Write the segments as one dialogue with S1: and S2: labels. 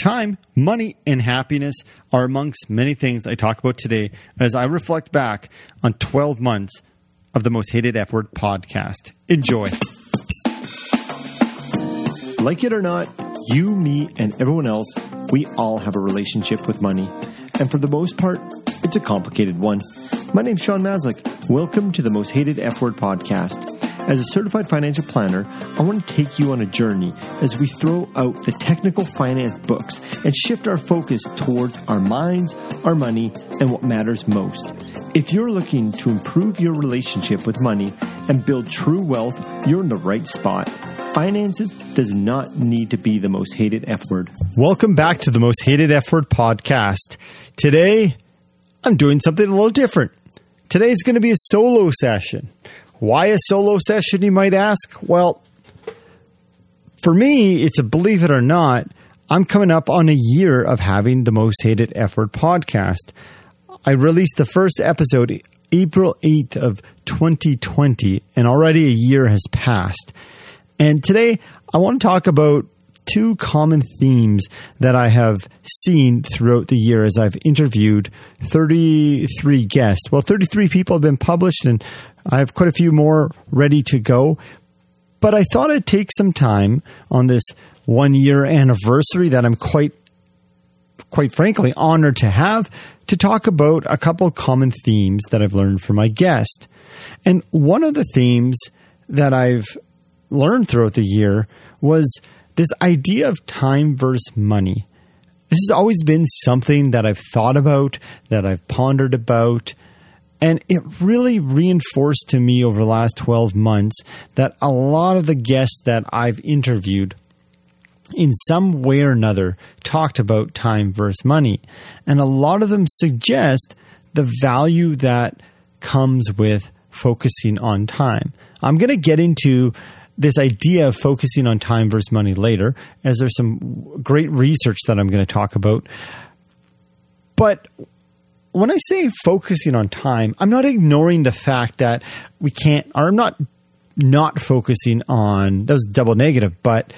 S1: Time, money, and happiness are amongst many things I talk about today as I reflect back on 12 months of the Most Hated F Word podcast. Enjoy.
S2: Like it or not, you, me, and everyone else, we all have a relationship with money. And for the most part, it's a complicated one. My name's Shaun Maslyk. Welcome to the Most Hated F Word podcast. As a certified financial planner, I want to take you on a journey as we throw out the technical finance books and shift our focus towards our minds, our money, and what matters most. If you're looking to improve your relationship with money and build true wealth, you're in the right spot. Finances does not need to be the most hated F word.
S1: Welcome back to the Most Hated F Word podcast. Today, I'm doing something a little different. Today's going to be a solo session. Why a solo session, you might ask? Well, for me, it's a believe it or not, I'm coming up on a year of having the most hated F word podcast. I released the first episode April 8th of 2020, and already a year has passed. And today, I want to talk about two common themes that I have seen throughout the year as I've interviewed 33 guests. Well, 33 people have been published, and I have quite a few more ready to go. But I thought I'd take some time on this one year anniversary that I'm quite, quite frankly, honored to have to talk about a couple common themes that I've learned from my guest. And one of the themes that I've learned throughout the year was this idea of time versus money. This has always been something that I've thought about, that I've pondered about, and it really reinforced to me over the last 12 months that a lot of the guests that I've interviewed in some way or another talked about time versus money. And a lot of them suggest the value that comes with focusing on time. I'm going to get into this idea of focusing on time versus money later, as there's some great research that I'm going to talk about. But when I say focusing on time, I'm not ignoring the fact that we can't, or I'm not not focusing on, that was double negative, but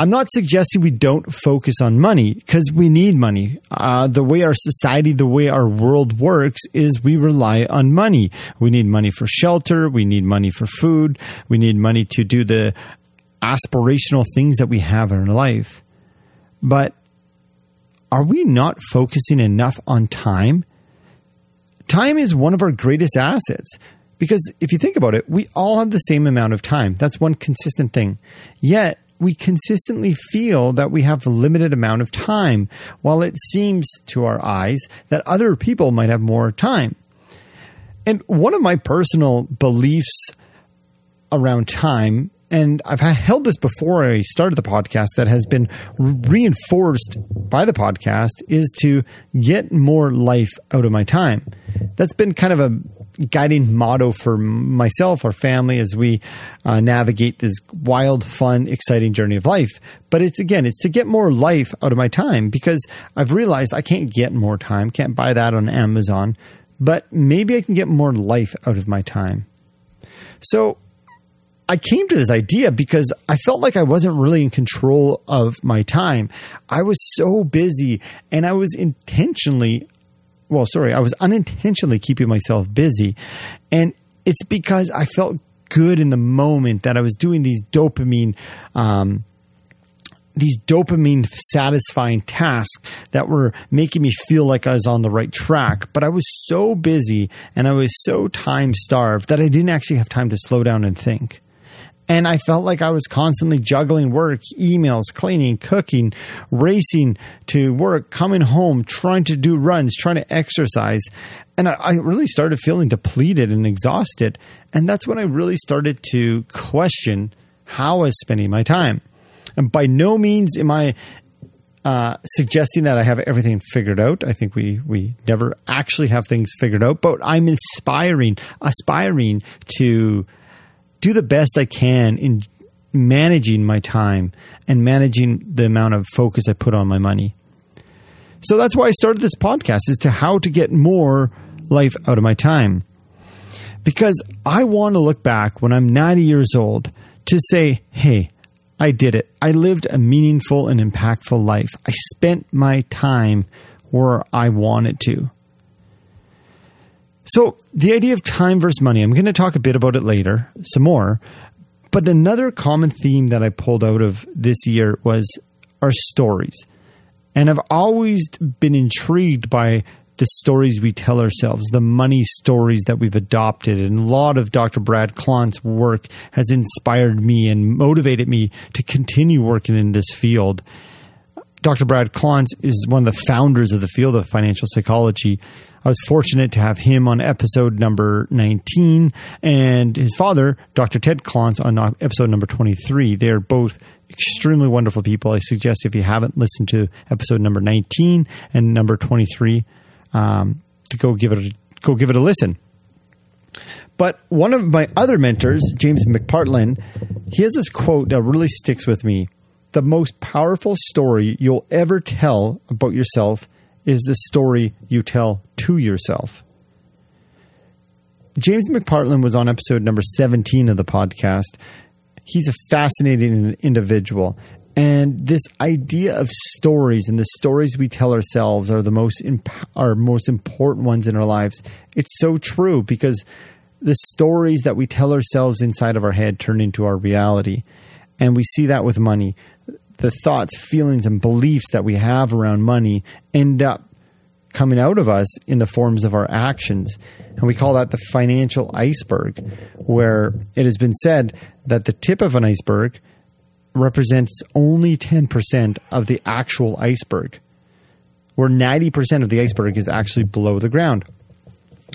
S1: I'm not suggesting we don't focus on money because we need money. Uh, the way our society, the way our world works is we rely on money. We need money for shelter. We need money for food. We need money to do the aspirational things that we have in our life. But are we not focusing enough on time? Time is one of our greatest assets. Because if you think about it, we all have the same amount of time. That's one consistent thing. Yet, we consistently feel that we have a limited amount of time, while it seems to our eyes that other people might have more time. And one of my personal beliefs around time, and I've held this before I started the podcast that has been reinforced by the podcast, is to get more life out of my time. That's been kind of a guiding motto for myself, our family, as we uh, navigate this wild, fun, exciting journey of life. But it's again, it's to get more life out of my time because I've realized I can't get more time, can't buy that on Amazon, but maybe I can get more life out of my time. So I came to this idea because I felt like I wasn't really in control of my time. I was so busy and I was intentionally well, sorry, I was unintentionally keeping myself busy. And it's because I felt good in the moment that I was doing these dopamine, um, these dopamine satisfying tasks that were making me feel like I was on the right track. But I was so busy and I was so time starved that I didn't actually have time to slow down and think. And I felt like I was constantly juggling work, emails, cleaning, cooking, racing to work, coming home, trying to do runs, trying to exercise. And I, I really started feeling depleted and exhausted. And that's when I really started to question how I was spending my time. And by no means am I uh, suggesting that I have everything figured out. I think we we never actually have things figured out, but I'm inspiring, aspiring to do the best I can in managing my time and managing the amount of focus I put on my money. So that's why I started this podcast is to how to get more life out of my time. Because I want to look back when I'm 90 years old to say, hey, I did it. I lived a meaningful and impactful life. I spent my time where I wanted to. So, the idea of time versus money, I'm going to talk a bit about it later, some more. But another common theme that I pulled out of this year was our stories. And I've always been intrigued by the stories we tell ourselves, the money stories that we've adopted. And a lot of Dr. Brad Klontz's work has inspired me and motivated me to continue working in this field. Dr. Brad Klontz is one of the founders of the field of financial psychology. I was fortunate to have him on episode number 19 and his father, Dr. Ted Klontz, on episode number 23. They're both extremely wonderful people. I suggest if you haven't listened to episode number 19 and number 23, um, to go give it a, go give it a listen. But one of my other mentors, James McPartland, he has this quote that really sticks with me. The most powerful story you'll ever tell about yourself is the story you tell to yourself. James McPartland was on episode number 17 of the podcast. He's a fascinating individual. And this idea of stories and the stories we tell ourselves are the most imp- are most important ones in our lives. It's so true because the stories that we tell ourselves inside of our head turn into our reality. And we see that with money. The thoughts, feelings, and beliefs that we have around money end up coming out of us in the forms of our actions. And we call that the financial iceberg, where it has been said that the tip of an iceberg represents only 10% of the actual iceberg, where 90% of the iceberg is actually below the ground.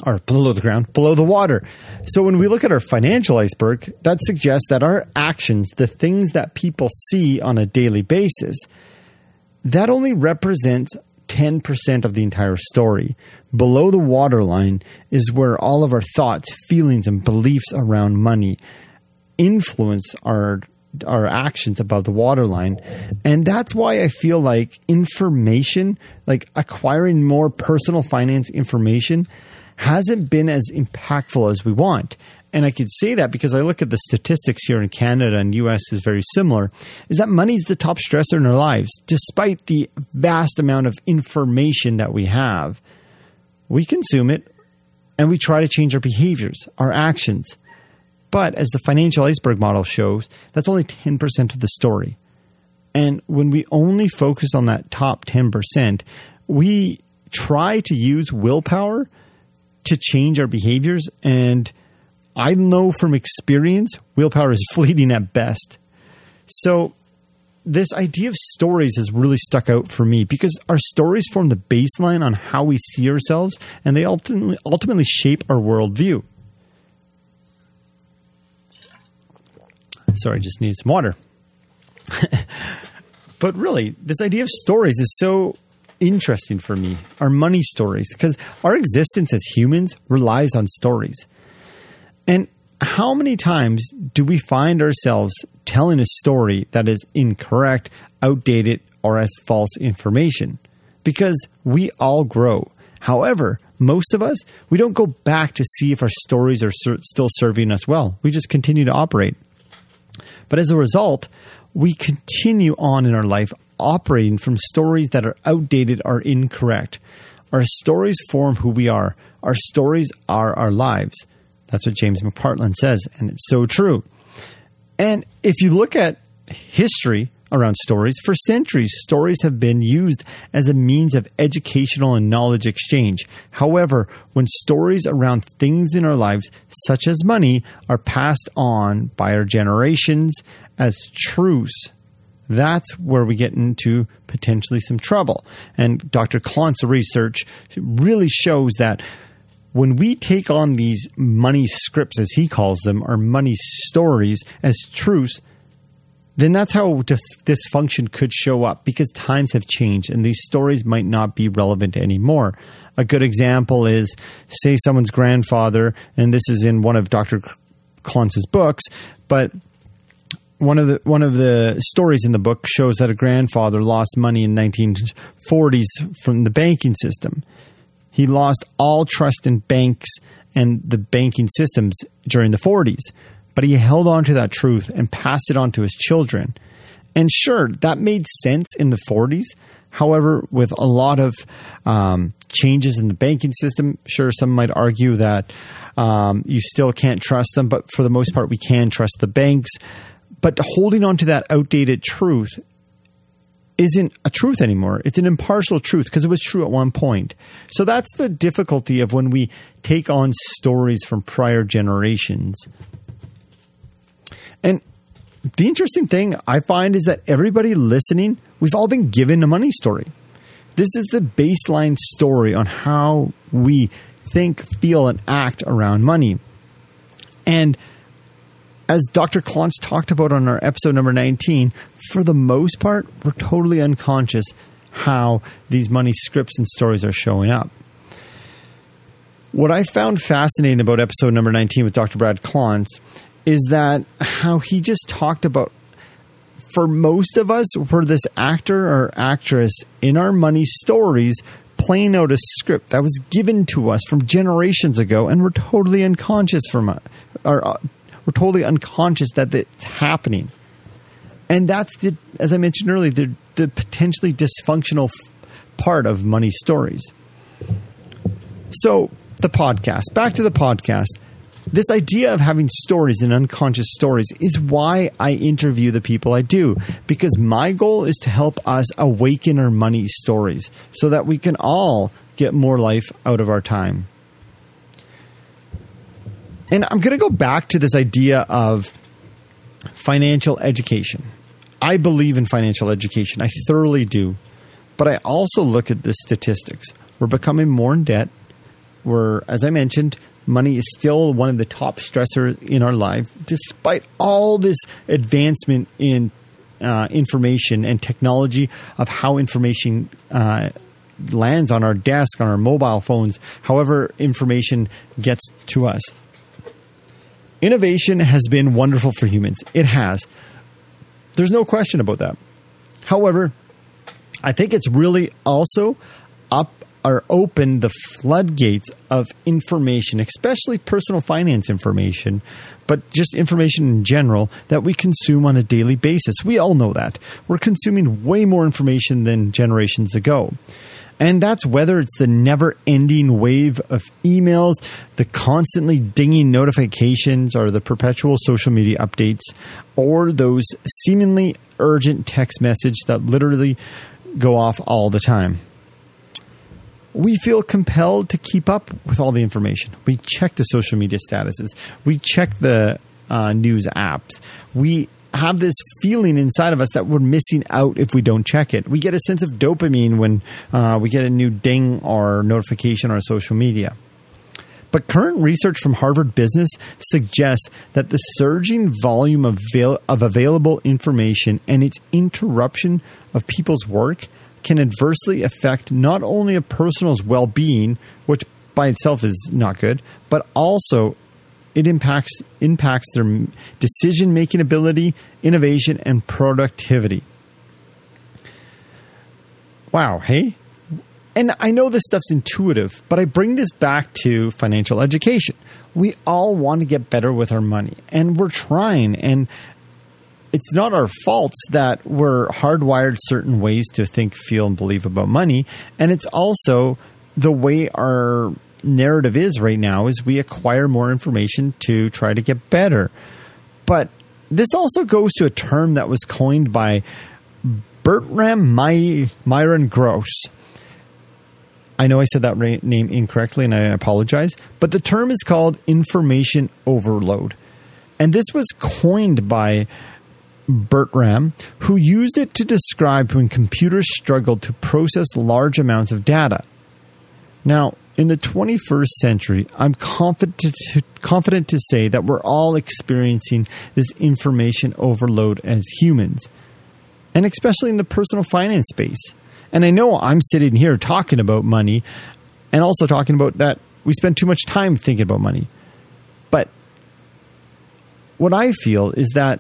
S1: Or below the ground, below the water. So when we look at our financial iceberg, that suggests that our actions, the things that people see on a daily basis, that only represents 10% of the entire story. Below the waterline is where all of our thoughts, feelings, and beliefs around money influence our our actions above the waterline. And that's why I feel like information, like acquiring more personal finance information, hasn't been as impactful as we want. And I could say that because I look at the statistics here in Canada and US is very similar, is that money is the top stressor in our lives. Despite the vast amount of information that we have, we consume it and we try to change our behaviors, our actions. But as the financial iceberg model shows, that's only 10% of the story. And when we only focus on that top 10%, we try to use willpower to change our behaviors. And I know from experience, willpower is fleeting at best. So, this idea of stories has really stuck out for me because our stories form the baseline on how we see ourselves and they ultimately, ultimately shape our worldview. Sorry, I just needed some water. but really, this idea of stories is so interesting for me. are money stories, because our existence as humans relies on stories. And how many times do we find ourselves telling a story that is incorrect, outdated, or as false information? Because we all grow. However, most of us, we don't go back to see if our stories are ser- still serving us well. We just continue to operate. But as a result, we continue on in our life operating from stories that are outdated or incorrect. Our stories form who we are. Our stories are our lives. That's what James McPartland says, and it's so true. And if you look at history, around stories. For centuries, stories have been used as a means of educational and knowledge exchange. However, when stories around things in our lives, such as money, are passed on by our generations as truths, that's where we get into potentially some trouble. And Dr. Klontz's research really shows that when we take on these money scripts, as he calls them, or money stories as truths, then that's how dis- dysfunction could show up because times have changed and these stories might not be relevant anymore. A good example is, say, someone's grandfather, and this is in one of Dr. Klontz's books, but one of the one of the stories in the book shows that a grandfather lost money in 1940s from the banking system. He lost all trust in banks and the banking systems during the 40s but he held on to that truth and passed it on to his children. And sure, that made sense in the 40s. However, with a lot of um, changes in the banking system, sure, some might argue that um, you still can't trust them, but for the most part, we can trust the banks. But holding on to that outdated truth isn't a truth anymore. It's an impartial truth because it was true at one point. So that's the difficulty of when we take on stories from prior generations. And the interesting thing I find is that everybody listening, we've all been given a money story. This is the baseline story on how we think, feel, and act around money. And as Dr. Klontz talked about on our episode number 19, for the most part, we're totally unconscious how these money scripts and stories are showing up. What I found fascinating about episode number 19 with Dr. Brad Klontz is that how he just talked about for most of us, we're this actor or actress in our money stories playing out a script that was given to us from generations ago, and we're totally unconscious from it, or uh, we're totally unconscious that it's happening. And that's the, as I mentioned earlier, the, the potentially dysfunctional f- part of money stories. So the podcast, back to the podcast this idea of having stories and unconscious stories is why I interview the people I do because my goal is to help us awaken our money stories so that we can all get more life out of our time. And I'm going to go back to this idea of financial education. I believe in financial education. I thoroughly do. But I also look at the statistics. We're becoming more in debt. We're, as I mentioned, money is still one of the top stressors in our life, despite all this advancement in uh, information and technology of how information uh, lands on our desk, on our mobile phones, however information gets to us. Innovation has been wonderful for humans. It has. There's no question about that. However, I think it's really also up are open the floodgates of information, especially personal finance information, but just information in general that we consume on a daily basis. We all know that. We're consuming way more information than generations ago. And that's whether it's the never ending wave of emails, the constantly dinging notifications, or the perpetual social media updates, or those seemingly urgent text messages that literally go off all the time we feel compelled to keep up with all the information. We check the social media statuses. We check the uh, news apps. We have this feeling inside of us that we're missing out if we don't check it. We get a sense of dopamine when uh, we get a new ding or notification on social media. But current research from Harvard Business suggests that the surging volume of, avail- of available information and its interruption of people's work can adversely affect not only a person's well being, which by itself is not good, but also it impacts impacts their decision making ability, innovation, and productivity. Wow, hey? And I know this stuff's intuitive, but I bring this back to financial education. We all want to get better with our money, and we're trying. And it's not our faults that we're hardwired certain ways to think, feel, and believe about money. And it's also the way our narrative is right now is we acquire more information to try to get better. But this also goes to a term that was coined by Bertram My- Myron Gross. I know I said that name incorrectly and I apologize, but the term is called information overload. And this was coined by Bertram, who used it to describe when computers struggled to process large amounts of data. Now, in the 21st century, I'm confident to, confident to say that we're all experiencing this information overload as humans, and especially in the personal finance space. And I know I'm sitting here talking about money and also talking about that we spend too much time thinking about money. But what I feel is that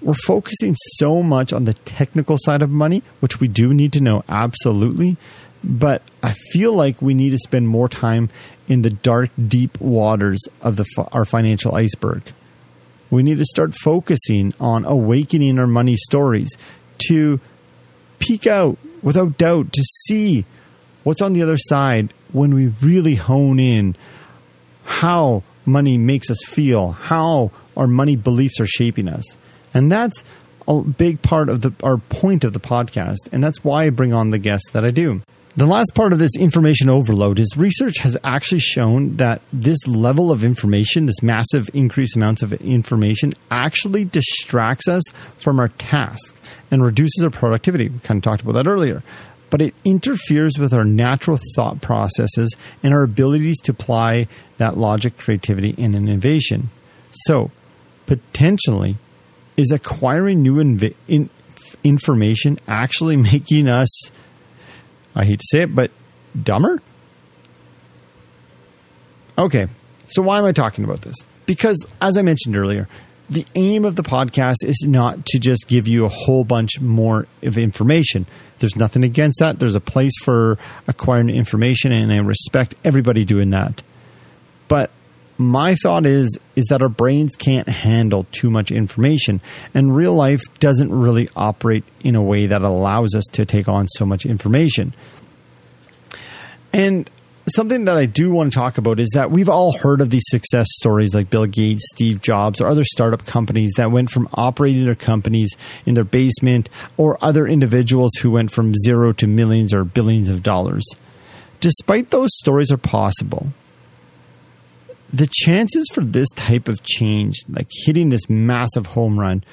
S1: we're focusing so much on the technical side of money, which we do need to know absolutely. But I feel like we need to spend more time in the dark, deep waters of the our financial iceberg. we need to start focusing on awakening our money stories to peek out without doubt to see what's on the other side when we really hone in how money makes us feel, how our money beliefs are shaping us. And that's a big part of the our point of the podcast, and that's why I bring on the guests that I do. The last part of this information overload is research has actually shown that this level of information, this massive increased amounts of information, actually distracts us from our task and reduces our productivity. We kind of talked about that earlier. But it interferes with our natural thought processes and our abilities to apply that logic, creativity, and innovation. So, potentially, is acquiring new inv- in- information actually making us I hate to say it, but dumber? Okay, so why am I talking about this? Because, as I mentioned earlier, the aim of the podcast is not to just give you a whole bunch more of information. There's nothing against that. There's a place for acquiring information, and I respect everybody doing that. But my thought is is that our brains can't handle too much information and real life doesn't really operate in a way that allows us to take on so much information and something that I do want to talk about is that we've all heard of these success stories like Bill Gates, Steve Jobs, or other startup companies that went from operating their companies in their basement or other individuals who went from zero to millions or billions of dollars. Despite those stories are possible, the chances for this type of change, like hitting this massive home run,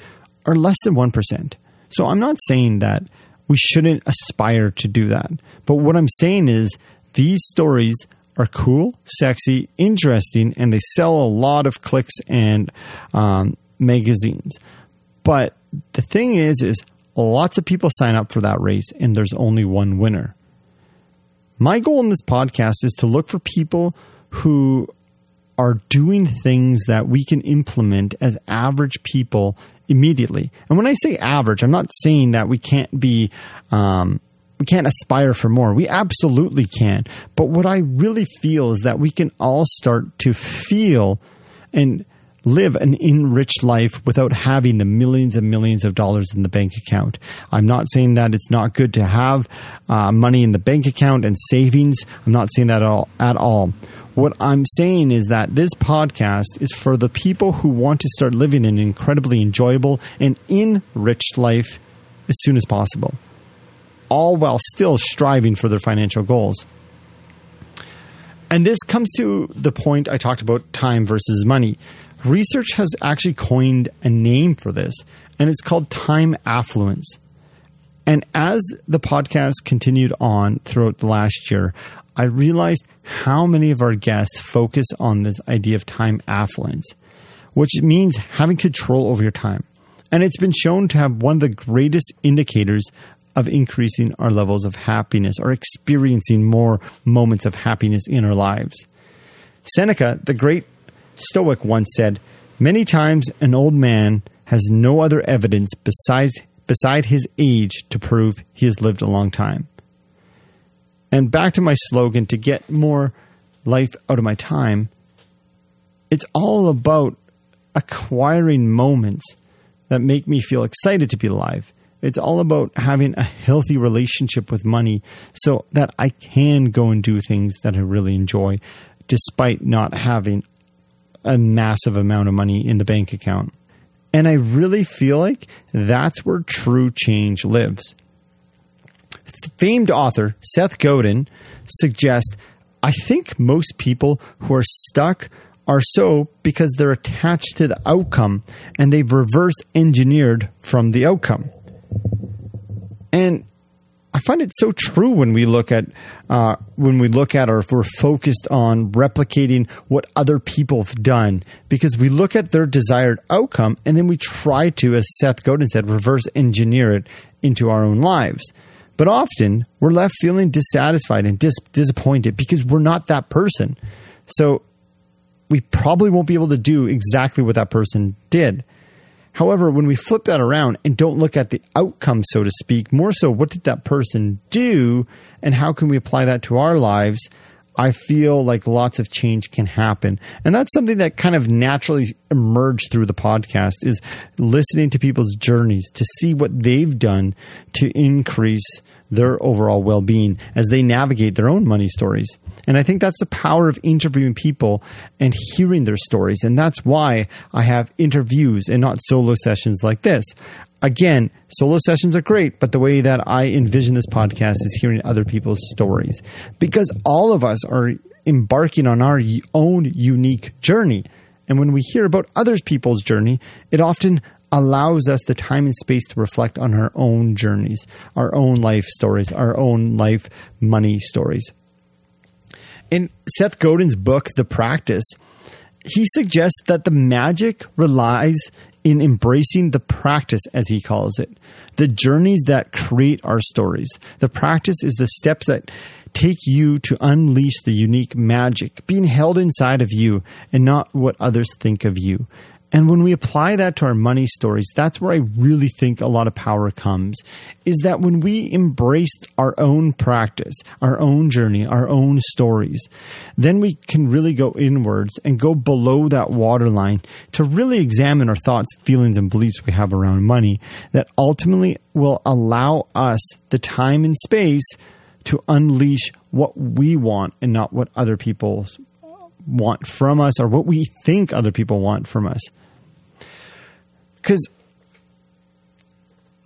S1: are less than 1%. So I'm not saying that we shouldn't aspire to do that. But what I'm saying is these stories are cool, sexy, interesting, and they sell a lot of clicks and um, magazines. But the thing is, is lots of people sign up for that race, and there's only one winner. My goal in this podcast is to look for people who are doing things that we can implement as average people immediately. And when I say average, I'm not saying that we can't be um, we can't aspire for more. We absolutely can. But what I really feel is that we can all start to feel and live an enriched life without having the millions and millions of dollars in the bank account. I'm not saying that it's not good to have uh, money in the bank account and savings. I'm not saying that at all, at all. What I'm saying is that this podcast is for the people who want to start living an incredibly enjoyable and enriched life as soon as possible, all while still striving for their financial goals. And this comes to the point I talked about time versus money. Research has actually coined a name for this, and it's called time affluence. And as the podcast continued on throughout the last year, I realized how many of our guests focus on this idea of time affluence, which means having control over your time. And it's been shown to have one of the greatest indicators of increasing our levels of happiness or experiencing more moments of happiness in our lives. Seneca, the great Stoic, once said, Many times an old man has no other evidence besides beside his age to prove he has lived a long time. And back to my slogan to get more life out of my time, it's all about acquiring moments that make me feel excited to be alive. It's all about having a healthy relationship with money so that I can go and do things that I really enjoy despite not having a massive amount of money in the bank account. And I really feel like that's where true change lives. Famed author Seth Godin suggests I think most people who are stuck are so because they're attached to the outcome and they've reverse engineered from the outcome. And I find it so true when we look at uh, when we look at or if we're focused on replicating what other people have done because we look at their desired outcome and then we try to, as Seth Godin said, reverse engineer it into our own lives. But often we're left feeling dissatisfied and dis- disappointed because we're not that person. So we probably won't be able to do exactly what that person did. However, when we flip that around and don't look at the outcome, so to speak, more so what did that person do and how can we apply that to our lives, I feel like lots of change can happen. And that's something that kind of naturally emerged through the podcast is listening to people's journeys to see what they've done to increase their overall well-being as they navigate their own money stories. And I think that's the power of interviewing people and hearing their stories. And that's why I have interviews and not solo sessions like this. Again, solo sessions are great, but the way that I envision this podcast is hearing other people's stories because all of us are embarking on our own unique journey. And when we hear about other people's journey, it often allows us the time and space to reflect on our own journeys, our own life stories, our own life money stories. In Seth Godin's book, The Practice, he suggests that the magic relies in embracing the practice, as he calls it, the journeys that create our stories. The practice is the steps that take you to unleash the unique magic being held inside of you and not what others think of you. And when we apply that to our money stories, that's where I really think a lot of power comes is that when we embrace our own practice, our own journey, our own stories, then we can really go inwards and go below that waterline to really examine our thoughts, feelings, and beliefs we have around money that ultimately will allow us the time and space to unleash what we want and not what other people want from us or what we think other people want from us because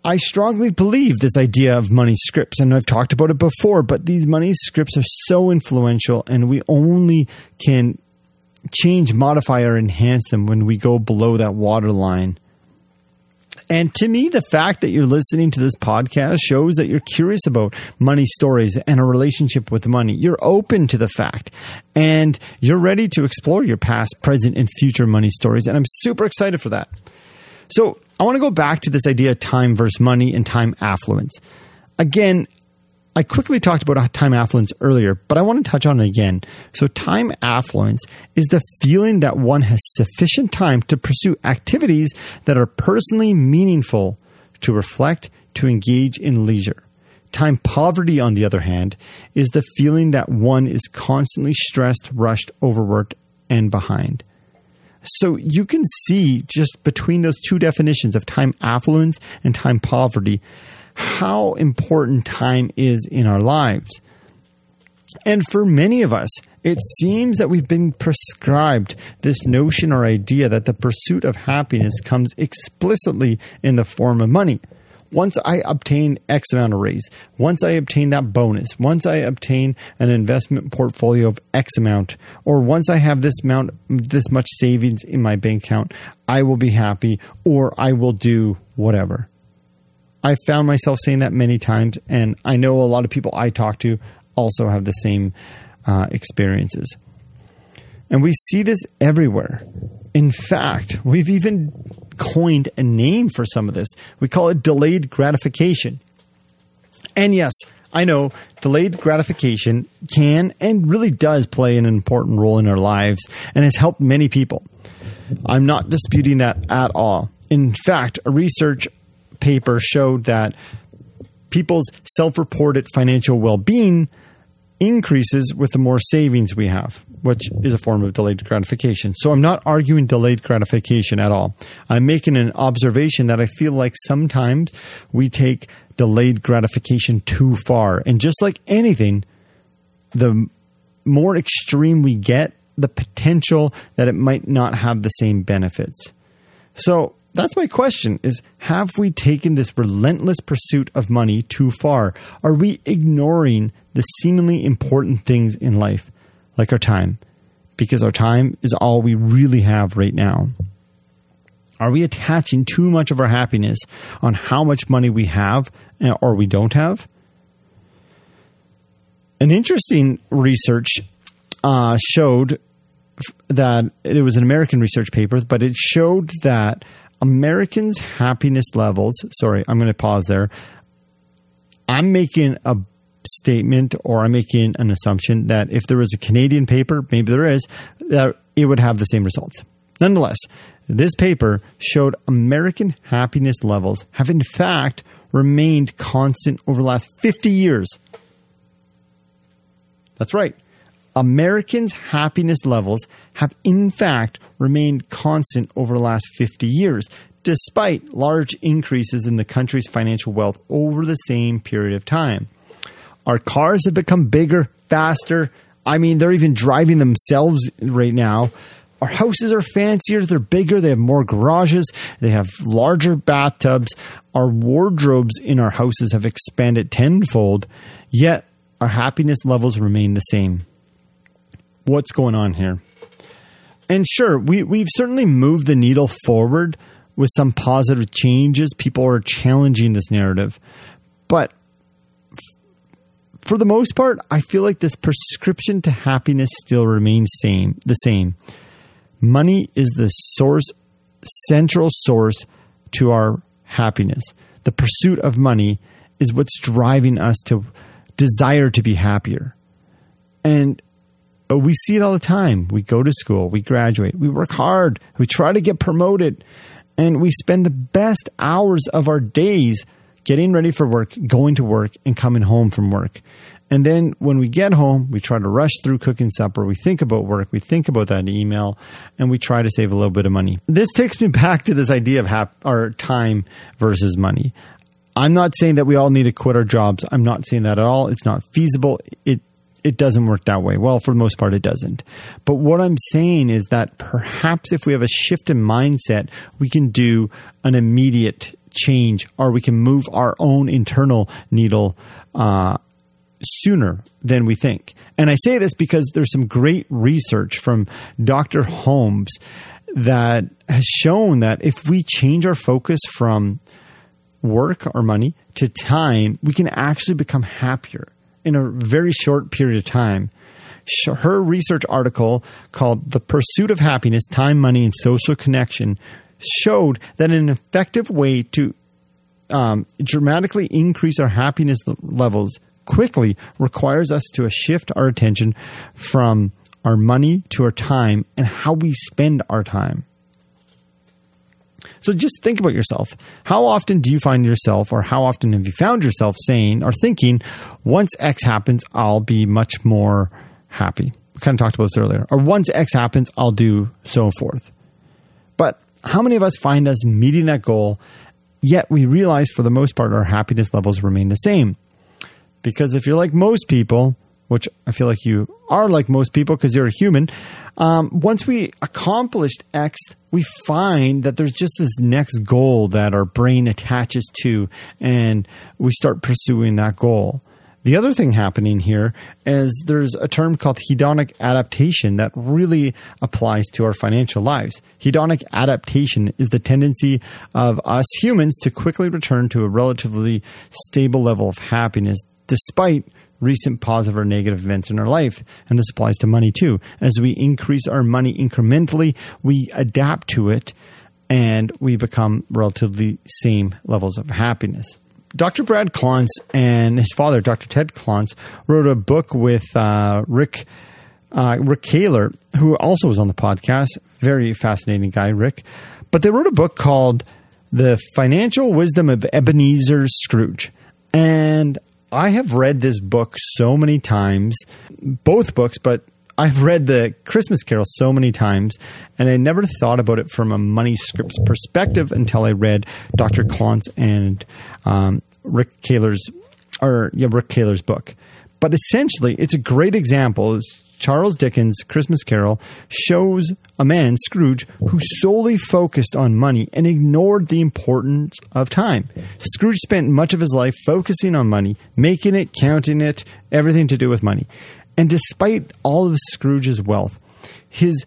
S1: I strongly believe this idea of money scripts, and I've talked about it before, but these money scripts are so influential, and we only can change, modify, or enhance them when we go below that waterline. And to me, the fact that you're listening to this podcast shows that you're curious about money stories and a relationship with money. You're open to the fact and you're ready to explore your past, present, and future money stories. And I'm super excited for that. So I want to go back to this idea of time versus money and time affluence. Again, I quickly talked about time affluence earlier, but I want to touch on it again. So, time affluence is the feeling that one has sufficient time to pursue activities that are personally meaningful, to reflect, to engage in leisure. Time poverty, on the other hand, is the feeling that one is constantly stressed, rushed, overworked, and behind. So you can see just between those two definitions of time affluence and time poverty how important time is in our lives. And for many of us, it seems that we've been prescribed this notion or idea that the pursuit of happiness comes explicitly in the form of money once I obtain X amount of raise, once I obtain that bonus, once I obtain an investment portfolio of X amount, or once I have this amount, this much savings in my bank account, I will be happy or I will do whatever. I found myself saying that many times, and I know a lot of people I talk to also have the same uh, experiences. And we see this everywhere. In fact, we've even coined a name for some of this. We call it delayed gratification. And yes, I know delayed gratification can and really does play an important role in our lives and has helped many people. I'm not disputing that at all. In fact, a research paper showed that people's self reported financial well being increases with the more savings we have which is a form of delayed gratification. So I'm not arguing delayed gratification at all. I'm making an observation that I feel like sometimes we take delayed gratification too far. And just like anything, the more extreme we get, the potential that it might not have the same benefits. So that's my question is have we taken this relentless pursuit of money too far? Are we ignoring the seemingly important things in life? Like our time, because our time is all we really have right now. Are we attaching too much of our happiness on how much money we have or we don't have? An interesting research uh, showed that it was an American research paper, but it showed that Americans' happiness levels. Sorry, I'm going to pause there. I'm making a statement or I'm making an assumption that if there was a Canadian paper, maybe there is, that it would have the same results. Nonetheless, this paper showed American happiness levels have in fact remained constant over the last 50 years. That's right. Americans' happiness levels have in fact remained constant over the last 50 years, despite large increases in the country's financial wealth over the same period of time. Our cars have become bigger, faster. I mean, they're even driving themselves right now. Our houses are fancier, they're bigger, they have more garages, they have larger bathtubs. Our wardrobes in our houses have expanded tenfold, yet our happiness levels remain the same. What's going on here? And sure, we, we've certainly moved the needle forward with some positive changes. People are challenging this narrative. But for the most part, I feel like this prescription to happiness still remains same the same. Money is the source, central source to our happiness. The pursuit of money is what's driving us to desire to be happier. And uh, we see it all the time. We go to school, we graduate, we work hard, we try to get promoted, and we spend the best hours of our days getting ready for work, going to work, and coming home from work. And then when we get home, we try to rush through cooking supper. We think about work. We think about that email and we try to save a little bit of money. This takes me back to this idea of hap- our time versus money. I'm not saying that we all need to quit our jobs. I'm not saying that at all. It's not feasible. It it doesn't work that way. Well, for the most part, it doesn't. But what I'm saying is that perhaps if we have a shift in mindset, we can do an immediate change, or we can move our own internal needle uh, sooner than we think. And I say this because there's some great research from Dr. Holmes that has shown that if we change our focus from work or money to time, we can actually become happier in a very short period of time. Her research article called The Pursuit of Happiness Time, Money, and Social Connection showed that an effective way to um, dramatically increase our happiness levels quickly requires us to shift our attention from our money to our time and how we spend our time. So just think about yourself. How often do you find yourself, or how often have you found yourself saying or thinking, once X happens, I'll be much more happy? We kind of talked about this earlier. Or once X happens, I'll do so forth. But how many of us find us meeting that goal, yet we realize for the most part our happiness levels remain the same? Because if you're like most people, which I feel like you are like most people because you're a human, um, once we accomplished X, we find that there's just this next goal that our brain attaches to, and we start pursuing that goal. The other thing happening here is there's a term called hedonic adaptation that really applies to our financial lives. Hedonic adaptation is the tendency of us humans to quickly return to a relatively stable level of happiness despite recent positive or negative events in our life. And this applies to money too. As we increase our money incrementally, we adapt to it and we become relatively same levels of happiness. Dr. Brad Klontz and his father, Dr. Ted Klontz, wrote a book with uh, Rick uh, Rick Kahler, who also was on the podcast. Very fascinating guy, Rick. But they wrote a book called The Financial Wisdom of Ebenezer Scrooge. And I have read this book so many times, both books, but I've read the Christmas Carol so many times, and I never thought about it from a money scripts perspective until I read Dr. Klontz and um, Rick Kahler's or yeah, Rick Kahler's book. But essentially, it's a great example. Charles Dickens' Christmas Carol shows a man, Scrooge, who solely focused on money and ignored the importance of time. Scrooge spent much of his life focusing on money, making it, counting it, everything to do with money. And despite all of Scrooge's wealth, his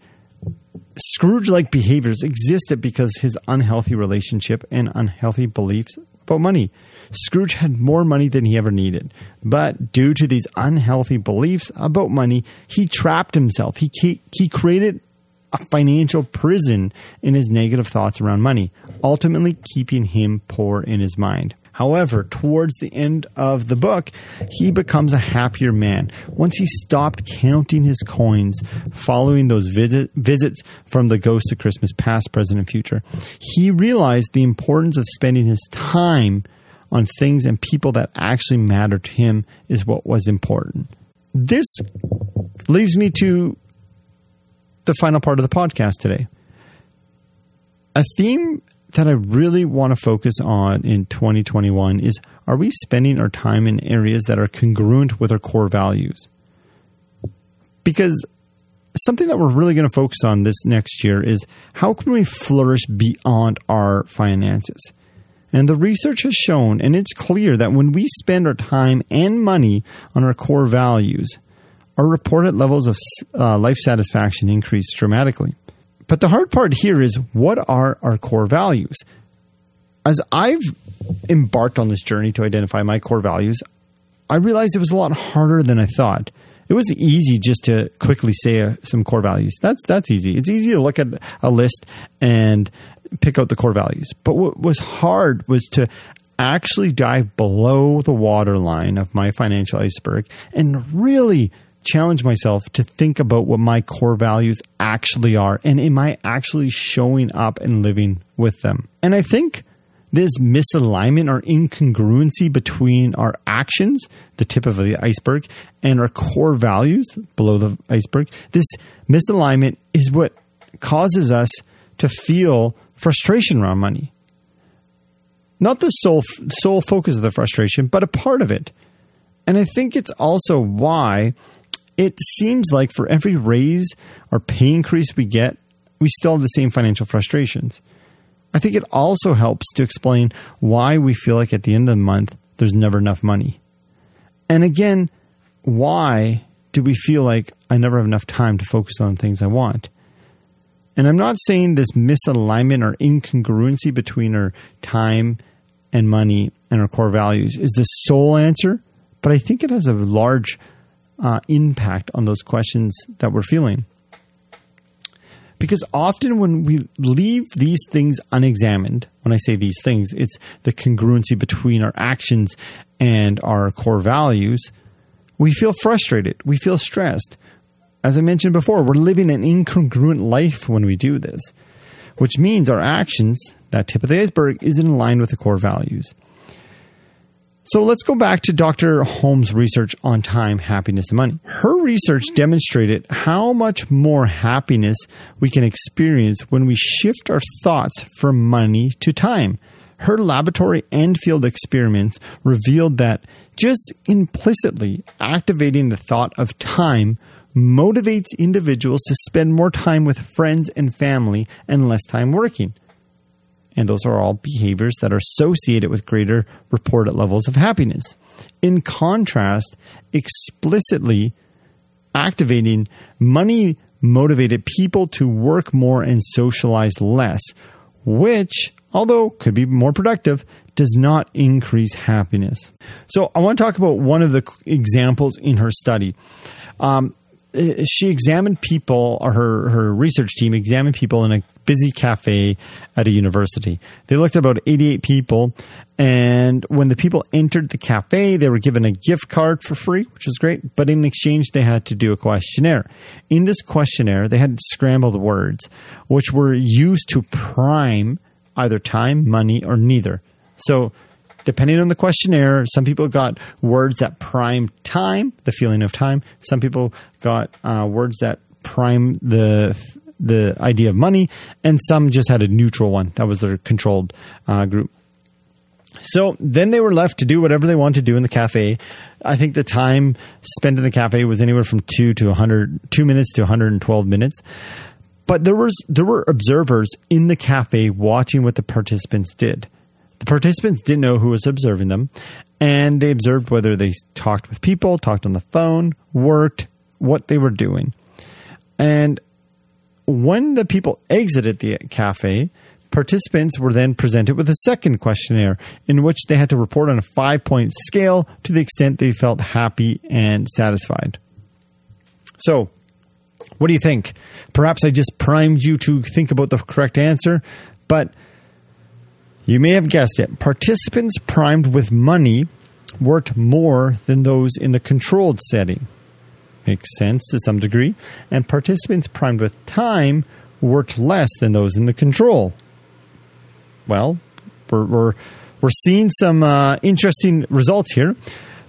S1: Scrooge like behaviors existed because his unhealthy relationship and unhealthy beliefs about money. Scrooge had more money than he ever needed. But due to these unhealthy beliefs about money, he trapped himself. He, he created a financial prison in his negative thoughts around money, ultimately keeping him poor in his mind. However, towards the end of the book, he becomes a happier man. Once he stopped counting his coins, following those visit, visits from the ghost of Christmas past, present, and future, he realized the importance of spending his time on things and people that actually matter to him is what was important. this leaves me to the final part of the podcast today. A theme that I really want to focus on in 2021 is are we spending our time in areas that are congruent with our core values? Because something that we're really going to focus on this next year is how can we flourish beyond our finances? And the research has shown, and it's clear, that when we spend our time and money on our core values, our reported levels of uh, life satisfaction increase dramatically. But the hard part here is what are our core values? As I've embarked on this journey to identify my core values, I realized it was a lot harder than I thought. It was easy just to quickly say uh, some core values. That's that's easy. It's easy to look at a list and pick out the core values. But what was hard was to actually dive below the waterline of my financial iceberg and really challenge myself to think about what my core values actually are and am I actually showing up and living with them. And I think this misalignment or incongruency between our actions, the tip of the iceberg, and our core values below the iceberg, this misalignment is what causes us to feel frustration around money. Not the sole sole focus of the frustration, but a part of it. And I think it's also why it seems like for every raise or pay increase we get, we still have the same financial frustrations. I think it also helps to explain why we feel like at the end of the month there's never enough money. And again, why do we feel like I never have enough time to focus on the things I want? And I'm not saying this misalignment or incongruency between our time and money and our core values is the sole answer, but I think it has a large uh, impact on those questions that we're feeling. Because often when we leave these things unexamined, when I say these things, it's the congruency between our actions and our core values, we feel frustrated, we feel stressed. As I mentioned before, we're living an incongruent life when we do this, which means our actions, that tip of the iceberg, isn't line with the core values. So let's go back to Dr. Holmes' research on time, happiness, and money. Her research demonstrated how much more happiness we can experience when we shift our thoughts from money to time. Her laboratory and field experiments revealed that just implicitly activating the thought of time motivates individuals to spend more time with friends and family and less time working. And those are all behaviors that are associated with greater reported levels of happiness. In contrast, explicitly activating money motivated people to work more and socialize less, which, although could be more productive, does not increase happiness. So, I want to talk about one of the examples in her study. Um, she examined people, or her, her research team examined people in a busy cafe at a university. They looked at about 88 people, and when the people entered the cafe, they were given a gift card for free, which was great, but in exchange, they had to do a questionnaire. In this questionnaire, they had scrambled words, which were used to prime either time, money, or neither. So, depending on the questionnaire, some people got words that prime time, the feeling of time. Some people got uh, words that prime the the idea of money, and some just had a neutral one. That was their controlled uh, group. So then they were left to do whatever they wanted to do in the cafe. I think the time spent in the cafe was anywhere from two to 100, two minutes to 112 minutes. But there was there were observers in the cafe watching what the participants did. The participants didn't know who was observing them, and they observed whether they talked with people, talked on the phone, worked, what they were doing. And when the people exited the cafe, participants were then presented with a second questionnaire in which they had to report on a five point scale to the extent they felt happy and satisfied. So, what do you think? Perhaps I just primed you to think about the correct answer, but you may have guessed it. Participants primed with money worked more than those in the controlled setting. Makes sense to some degree. And participants primed with time worked less than those in the control. Well, we're, we're, we're seeing some uh, interesting results here.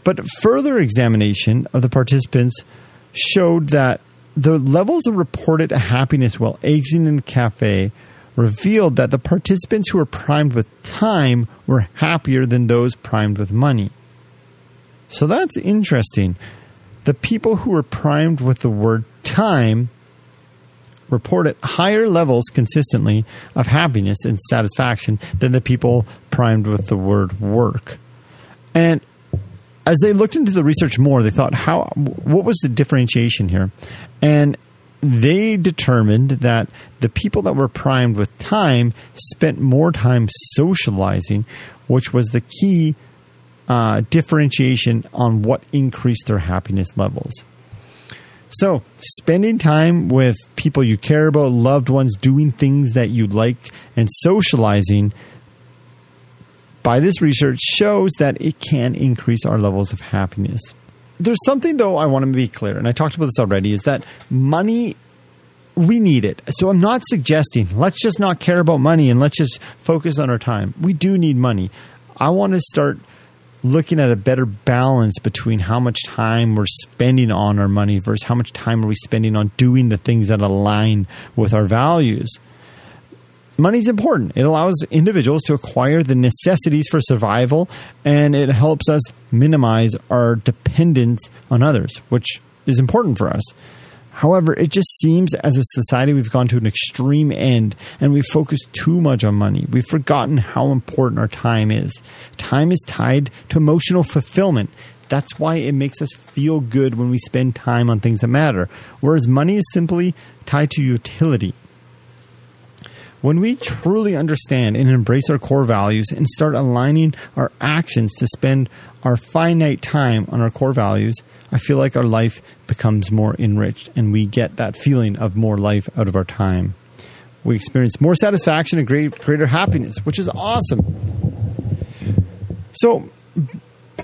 S1: But further examination of the participants showed that the levels of reported happiness while exiting in the cafe revealed that the participants who were primed with time were happier than those primed with money. So that's interesting. The people who were primed with the word time reported higher levels consistently of happiness and satisfaction than the people primed with the word work. And as they looked into the research more, they thought, how, what was the differentiation here? And they determined that the people that were primed with time spent more time socializing, which was the key uh, differentiation on what increased their happiness levels. So, spending time with people you care about, loved ones, doing things that you like, and socializing by this research shows that it can increase our levels of happiness. There's something though I want to be clear, and I talked about this already, is that money we need it. So I'm not suggesting let's just not care about money and let's just focus on our time. We do need money. I want to start looking at a better balance between how much time we're spending on our money versus how much time are we spending on doing the things that align with our values money is important. It allows individuals to acquire the necessities for survival and it helps us minimize our dependence on others, which is important for us. However, it just seems as a society we've gone to an extreme end and we've focused too much on money. We've forgotten how important our time is. Time is tied to emotional fulfillment. That's why it makes us feel good when we spend time on things that matter, whereas money is simply tied to utility. When we truly understand and embrace our core values and start aligning our actions to spend our finite time on our core values, I feel like our life becomes more enriched and we get that feeling of more life out of our time. We experience more satisfaction and great, greater happiness, which is awesome. So,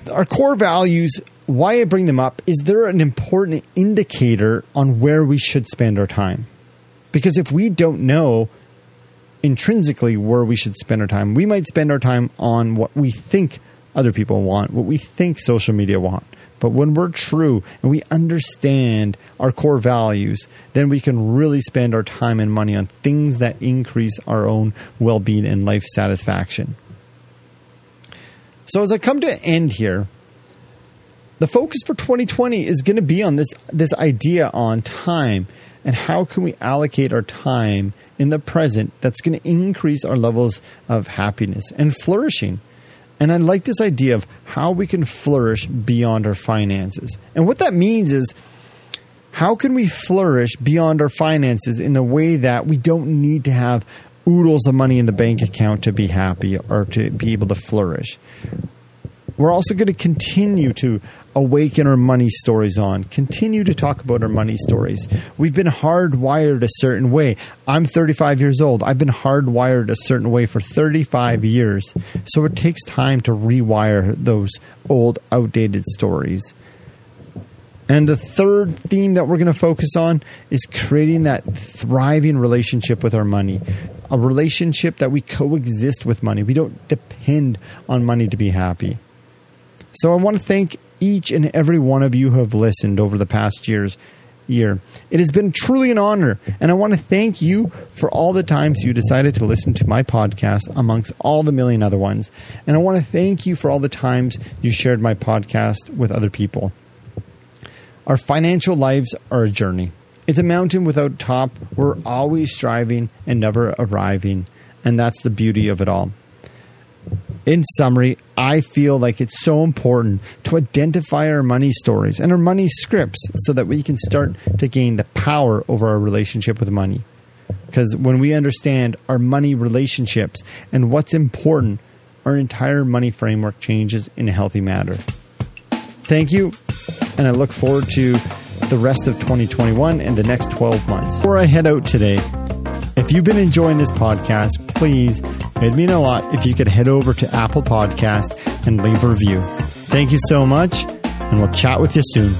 S1: our core values, why I bring them up, is they're an important indicator on where we should spend our time. Because if we don't know intrinsically where we should spend our time. We might spend our time on what we think other people want, what we think social media want. But when we're true and we understand our core values, then we can really spend our time and money on things that increase our own well being and life satisfaction. So, as I come to end here, the focus for 2020 is going to be on this, this idea on time and how can we allocate our time in the present that's going to increase our levels of happiness and flourishing. And I like this idea of how we can flourish beyond our finances. And what that means is how can we flourish beyond our finances in a way that we don't need to have oodles of money in the bank account to be happy or to be able to flourish? We're also going to continue to awaken our money stories on, continue to talk about our money stories. We've been hardwired a certain way. I'm 35 years old. I've been hardwired a certain way for 35 years. So it takes time to rewire those old, outdated stories. And the third theme that we're going to focus on is creating that thriving relationship with our money. A relationship that we coexist with money. We don't depend on money to be happy. So I want to thank each and every one of you who have listened over the past years year. It has been truly an honor, and I want to thank you for all the times you decided to listen to my podcast amongst all the million other ones. And I want to thank you for all the times you shared my podcast with other people. Our financial lives are a journey. It's a mountain without top. We're always striving and never arriving, and that's the beauty of it all. In summary, I feel like it's so important to identify our money stories and our money scripts so that we can start to gain the power over our relationship with money. Because when we understand our money relationships and what's important, our entire money framework changes in a healthy manner. Thank you, and I look forward to the rest of 2021 and the next 12 months. Before I head out today, if you've been enjoying this podcast, please, it'd mean a lot if you could head over to Apple Podcast and leave a review. Thank you so much, and we'll chat with you soon.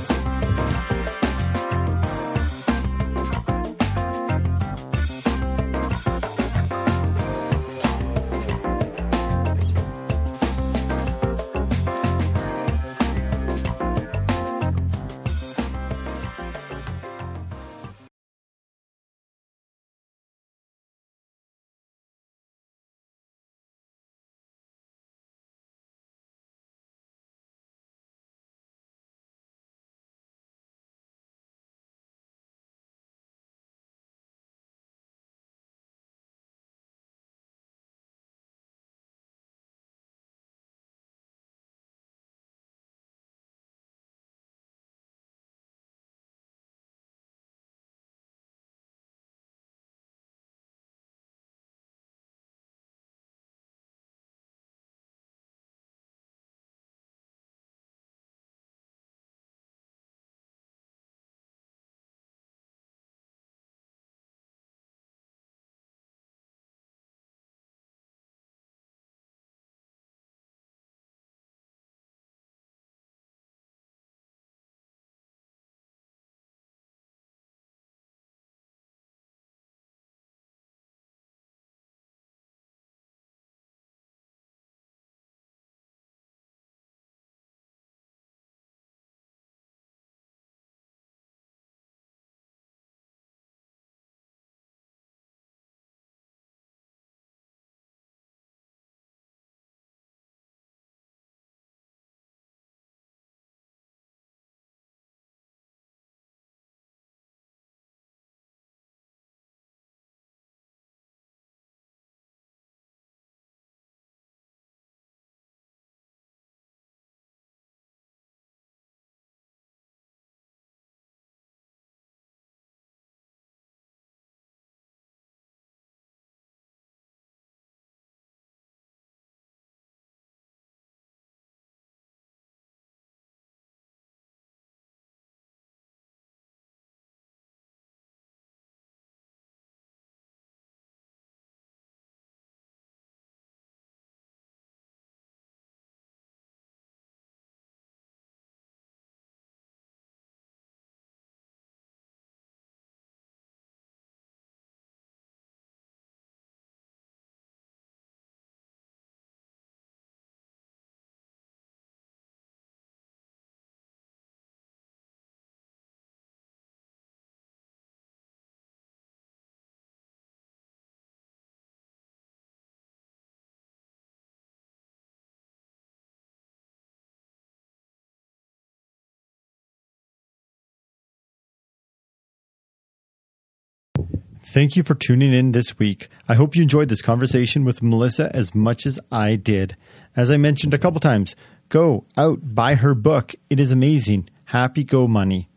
S1: Thank you for tuning in this week. I hope you enjoyed this conversation with Melissa as much as I did. As I mentioned a couple times, go out, buy her book. It is amazing. Happy Go Money.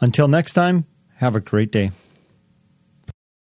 S1: Until next time, have a great day.